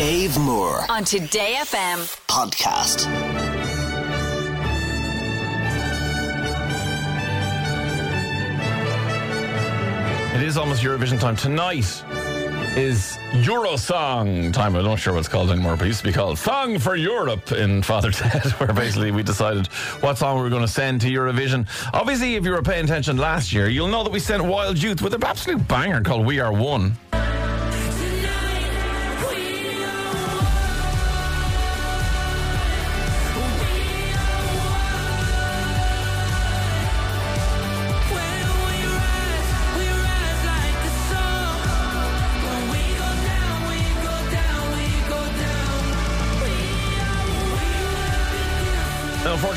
Dave Moore on Today FM. podcast. It is almost Eurovision time. Tonight is Eurosong time. I'm not sure what it's called anymore, but it used to be called Song for Europe in Father Ted, where basically we decided what song we were going to send to Eurovision. Obviously, if you were paying attention last year, you'll know that we sent Wild Youth with an absolute banger called We Are One.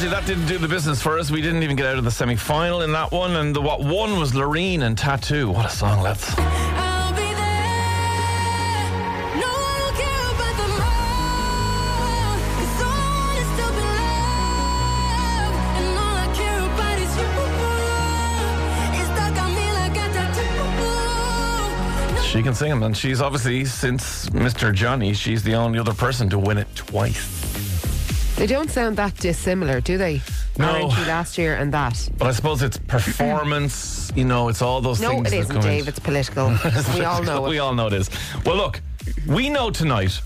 Unfortunately, that didn't do the business for us. We didn't even get out of the semi final in that one. And the what won was Loreen and Tattoo. What a song, lads. I'll be there. No, I don't care about the mall. 'Cause all I want is to be loved. And all I care about is you. It's stuck on me like a tattoo. No, She can sing them, and she's obviously, since Mr. Johnny, she's the only other person to win it twice. They don't sound that dissimilar, do they? No. Our last year and that. But I suppose it's performance, you know, it's all those No, things. it that isn't, in. Dave. It's political. we all know We all know it is. Well, look, we know tonight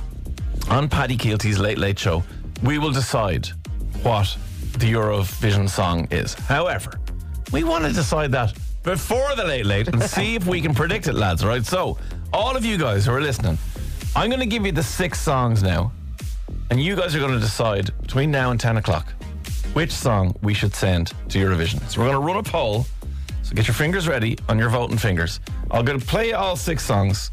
on Paddy Kielty's Late Late Show, we will decide what the Eurovision song is. However, we want to decide that before the Late Late and see if we can predict it, lads, right? So, all of you guys who are listening, I'm going to give you the six songs now, and you guys are going to decide between now and 10 o'clock which song we should send to Eurovision. So, we're going to run a poll. So get your fingers ready on your voting fingers. I'm going to play all six songs,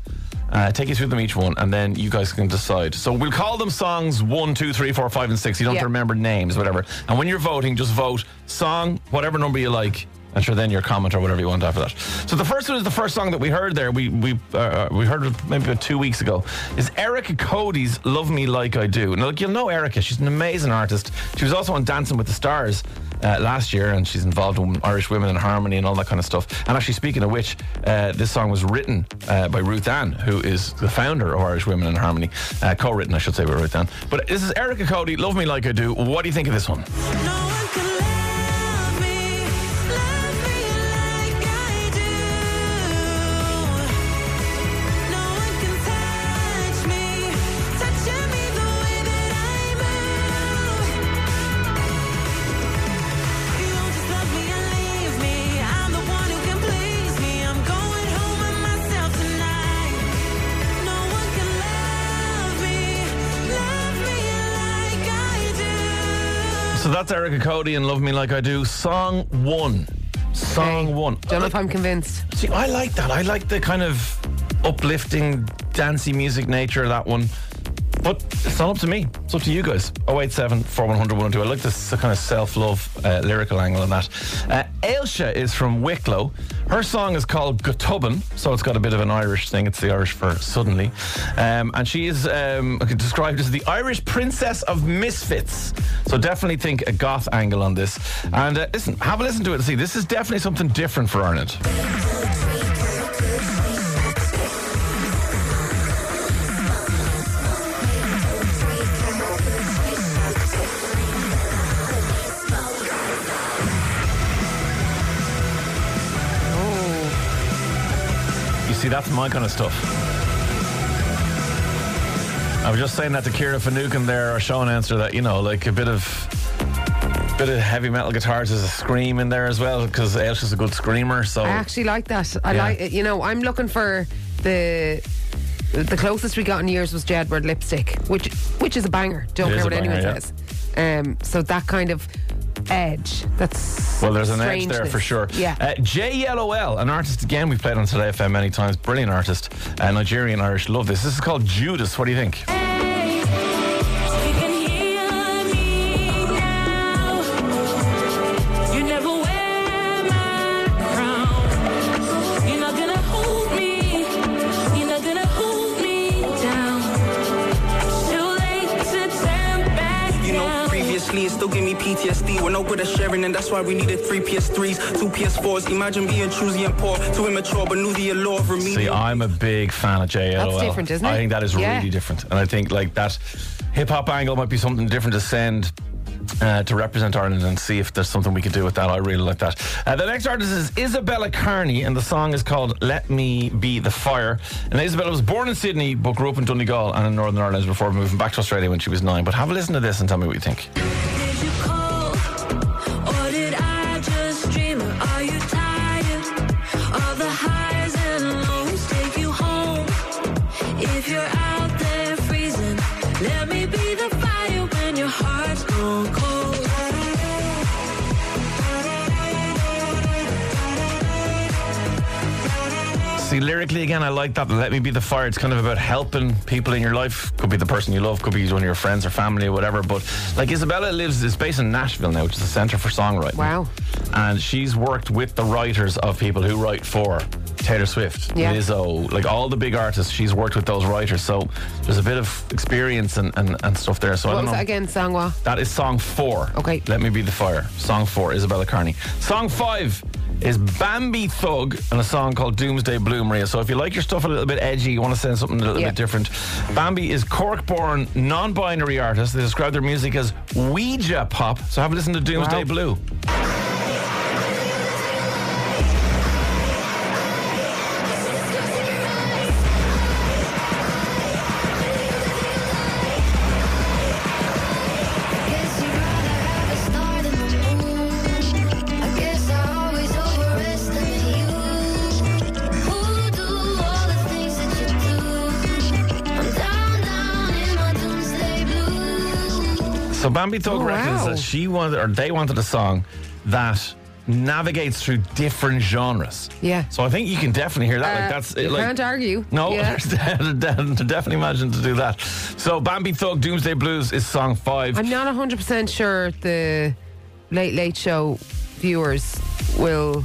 uh, take you through them each one, and then you guys can decide. So we'll call them songs one, two, three, four, five, and six. You don't have to remember names, whatever. And when you're voting, just vote song, whatever number you like. And sure, then your comment or whatever you want after that. So the first one is the first song that we heard there. We we uh, we heard maybe about two weeks ago. Is Erica Cody's "Love Me Like I Do." Now, look, you'll know Erica. She's an amazing artist. She was also on Dancing with the Stars uh, last year, and she's involved in Irish Women in Harmony and all that kind of stuff. And actually, speaking of which, uh, this song was written uh, by Ruth Ann, who is the founder of Irish Women in Harmony, uh, co-written, I should say, by Ruth Ann. But this is Erica Cody, "Love Me Like I Do." What do you think of this one? no one So that's Erica Cody and "Love Me Like I Do." Song one. Song Okay. one. Don't know if I'm convinced. See, I like that. I like the kind of uplifting, dancey music nature of that one. But it's not up to me. It's up to you guys. 087 4100 102. I like this kind of self love uh, lyrical angle on that. Uh, Ailsha is from Wicklow. Her song is called Go Tobann, so it's got a bit of an Irish thing. It's the Irish for suddenly. Um, and she is um, described as the Irish princess of misfits. So definitely think a goth angle on this. And uh, listen, have a listen to it and see. This is definitely something different for Ireland. See, that's my kind of stuff. I was just saying that to Kira Fanukin there, our show announcer, that, you know, like a bit of bit of heavy metal guitars, there's a scream in there as well, because Ailsha's a good screamer, so... I actually like that. I Yeah. like it. You know, I'm looking for the. The closest we got in years was Jedward lipstick, which which is a banger. Don't It care what anyone yeah. says. Um, so that kind of edge. That's Well, there's an edge there for sure. Yeah. Uh, JyellowL, an artist again we've played on Today FM many times. Brilliant artist. Uh, Nigerian Irish. Love this. This is called Judas. What do you think? Mentally, it still give me PTSD. We're no good at sharing, and that's why we needed three PS3s, two PS4s. Imagine being choosy and poor, too immature, but knew the allure of remedial. See, I'm a big fan of JyellowL. That's different, isn't it? I think that is Yeah. really different. And I think like that hip hop angle might be something different to send. Uh, to represent Ireland and see if there's something we could do with that. I really like that. Uh, the next artist is Isabella Carney, and the song is called Let Me Be the Fire. And Isabella was born in Sydney, but grew up in Donegal and in Northern Ireland before moving back to Australia when she was nine. But have a listen to this and tell me what you think. If you're out there freezing, let me be the fire when your heart's gone cold. See, lyrically again, I like that. Let me be the fire. It's kind of about helping people in your life. Could be the person you love, could be one of your friends or family or whatever. But like Isabella lives, is based in Nashville now, which is the center for songwriting. Wow. And she's worked with the writers of people who write for Taylor Swift, Yeah. Lizzo, like all the big artists. She's worked with those writers, so there's a bit of experience and, and, and stuff there. So I What don't was know. that again, Sangwa? That is song four. Okay. Let me be the fire. Song four, Isabella Carney. Song five is Bambie Thug and a song called Doomsday Blue, Maria. So if you like your stuff a little bit edgy, you want to send something a little Yeah. bit different. Bambie is Cork born, non binary artist. They describe their music as Ouija pop. So have a listen to Doomsday Wow. Blue. So Bambie Thug Oh, reckons wow. that she wanted, or they wanted a song that navigates through different genres. Yeah. So I think you can definitely hear that. like Uh, that's you like, can't argue. No, Yeah. definitely imagine to do that. So Bambie Thug Doomsday Blues is song five. I'm not 100% sure the Late Late Show viewers will.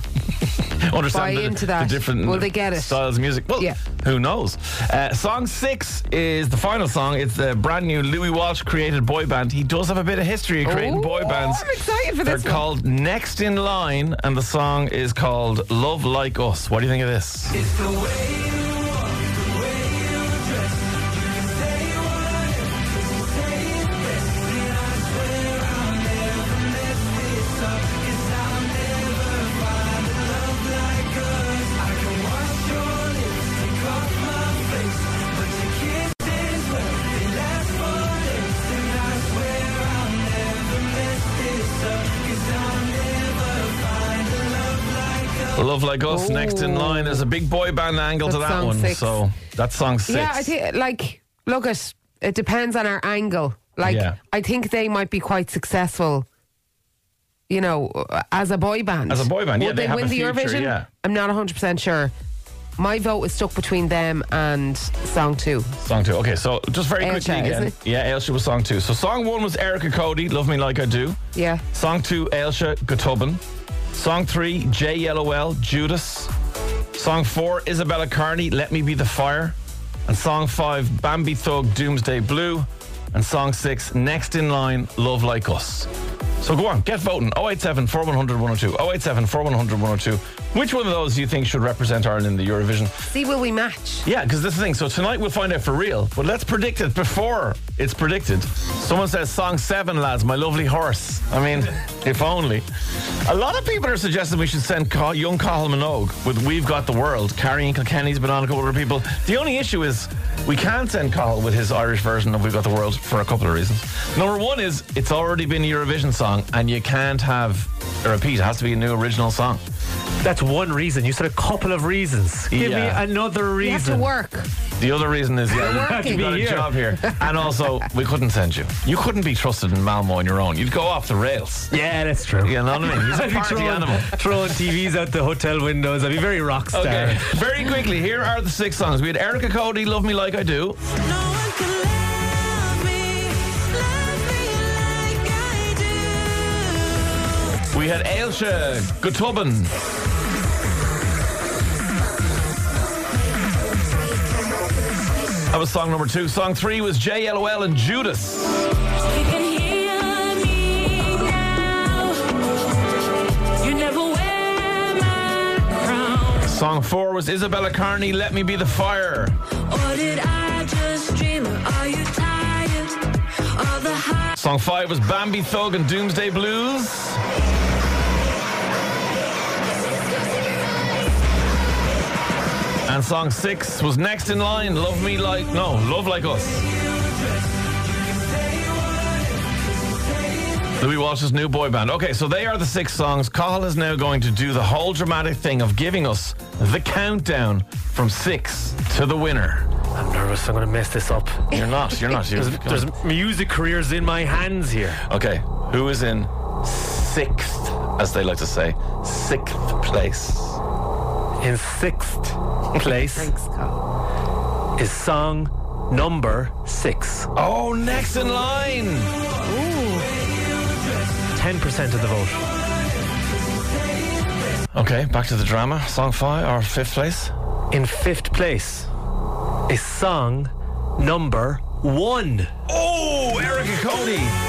Understand buy the, into the that. different Will they get it? styles of music. Well, Yeah. who knows? Uh, song six is the final song. It's the brand new Louis Walsh created boy band. He does have a bit of history of creating Oh, boy bands. I'm excited for They're this one. called Next in Line, and the song is called Love Like Us. What do you think of this? Love Like Us, Next in. Line. There's a big boy band angle to that one. six. So that's song six. Yeah, I think, like, look at it depends on our angle. Like, Yeah. I think they might be quite successful. You know, as a boy band. As a boy band, yeah, Would they they, have win the future, Eurovision? yeah. I'm not 100% sure. My vote is stuck between them and song two. Song two. Okay, so just very Ailsha, quickly again. Yeah, Ailsha was song two. So song one was Erica Cody, Love Me Like I Do. Yeah. Song two, Ailsa Go Tobann. Song three, JyellowL, Judas. Song four, Isabella Carney, Let Me Be the Fire. And song five, Bambie Thug, Doomsday Blue. And song six, Next in Line, Love Like Us. So go on, get voting. 087 4100 102. 087 4100 102. Which one of those do you think should represent Ireland in the Eurovision? See, will we match? Yeah, because this is the thing. So tonight we'll find out for real, but let's predict it before it's predicted. Someone says song seven, lads, my lovely horse. I mean, if only. A lot of people are suggesting we should send young Cathal Minogue with We've Got the World. Carrie Kilkenny's been on a couple of people. The only issue is we can't send Cathal with his Irish version of We've Got the World for a couple of reasons. Number one is it's already been a Eurovision song and you can't have a repeat. It has to be a new original song. That's one reason. You said a couple of reasons. Give Yeah. me another We have to reason. work. The other reason is yeah, you working. got a Be here. job here, and also we couldn't send you. You couldn't be trusted in Malmo on your own. You'd go off the rails. Yeah, that's true. You know what I mean? He's a I'd be party throwing, animal. throwing TVs out the hotel windows. I'd be very rock star. Okay, very quickly. Here are the six songs. We had Erica Cody, "Love Me Like I Do." No had Ailsha Gutobben. That was song number two. Song three was JyellowL and Judas. Song four was Isabella Carney, Let Me Be the Fire. Song five was Bambie Thug and Doomsday Blues. And song six was next in line, Love Me Like, no, Love Like Us. Louis Walsh's new boy band. Okay, so they are the six songs. Cathal is now going to do the whole dramatic thing of giving us the countdown from six to the winner. I'm nervous. I'm going to mess this up. You're not, you're not. You're, There's, there's music careers in my hands here. Okay, who is in sixth, as they like to say, sixth place? In sixth place Thanks, Carl. is song number six. Oh, next in line. 10% of the vote. Okay, back to the drama. Song five or fifth place. In fifth place is song number one. Oh, Erica Cody.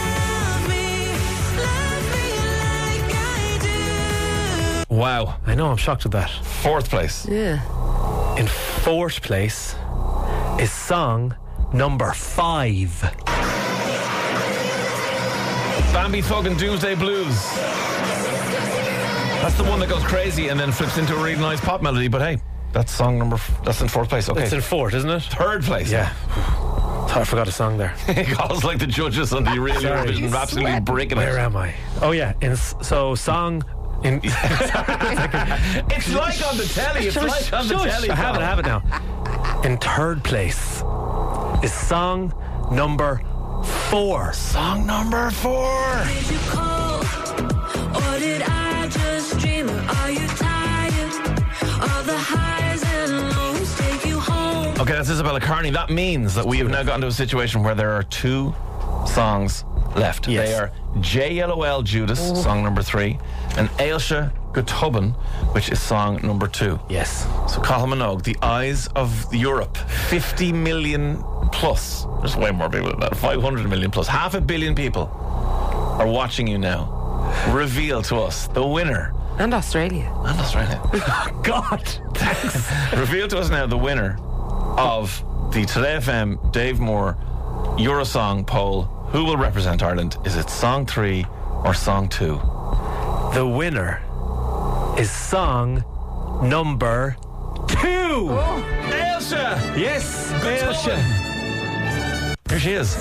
Wow, I know, I'm shocked at that. fourth place. Yeah. In fourth place is song number five. Bambie Thug and Doomsday Blues. That's the one that goes crazy and then flips into a really nice pop melody. But hey, that's song number. F- that's in fourth place. Okay, It's in fourth, isn't it? third place. Yeah. Thought I forgot a song there. Calls like the judges on the really Sorry. Eurovision, absolutely breaking Where it. Where am I? Oh yeah. In, so song in. It's like on the telly. It's like on the telly. I have it. I have it now. In third place is song number four. Song number four. Did you call? Or did I just dream? Are you tired of the highs and lows? Take you home. Okay, that's Isabella Carney. That means that we have now gotten to a situation where there are two songs left. Yes. They are JyellowL Judas, song number three, and Ailsha Gutubin, which is song number two. Yes. So Cathal Minogue, the eyes of Europe, 50 million plus. There's way more people than that. 500 million plus. Half a billion people are watching you now. Reveal to us the winner. And Australia. And Australia. God. Thanks. Reveal to us now the winner of the Today FM Dave Moore Eurosong poll. Who will represent Ireland? Is it song three or song two? The winner is song number two. Oh. Ailsha! Yes, Good Ailsha. Here she is.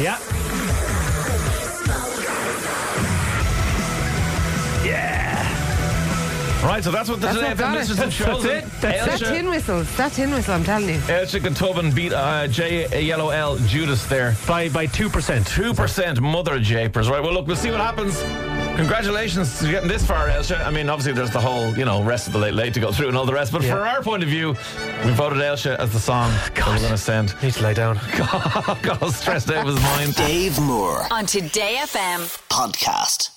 Yeah. Right, so that's what the That's Today FM got it. listeners have That's- that's it. That's That tin whistle. That tin whistle, I'm telling you. Ailsha Gutubin beat uh, JyellowL Judas there. By by two percent. Two percent mother japers. Right. Well, look, we'll see what happens. Congratulations to getting this far, Ailsha. I mean, obviously, there's the whole, you know, rest of the late late to go through and all the rest. But Yeah. from our point of view, we voted Ailsha as the song that we're going to send. Need to lie down. God, stressed out of his mind. Dave Moore on Today FM. podcast.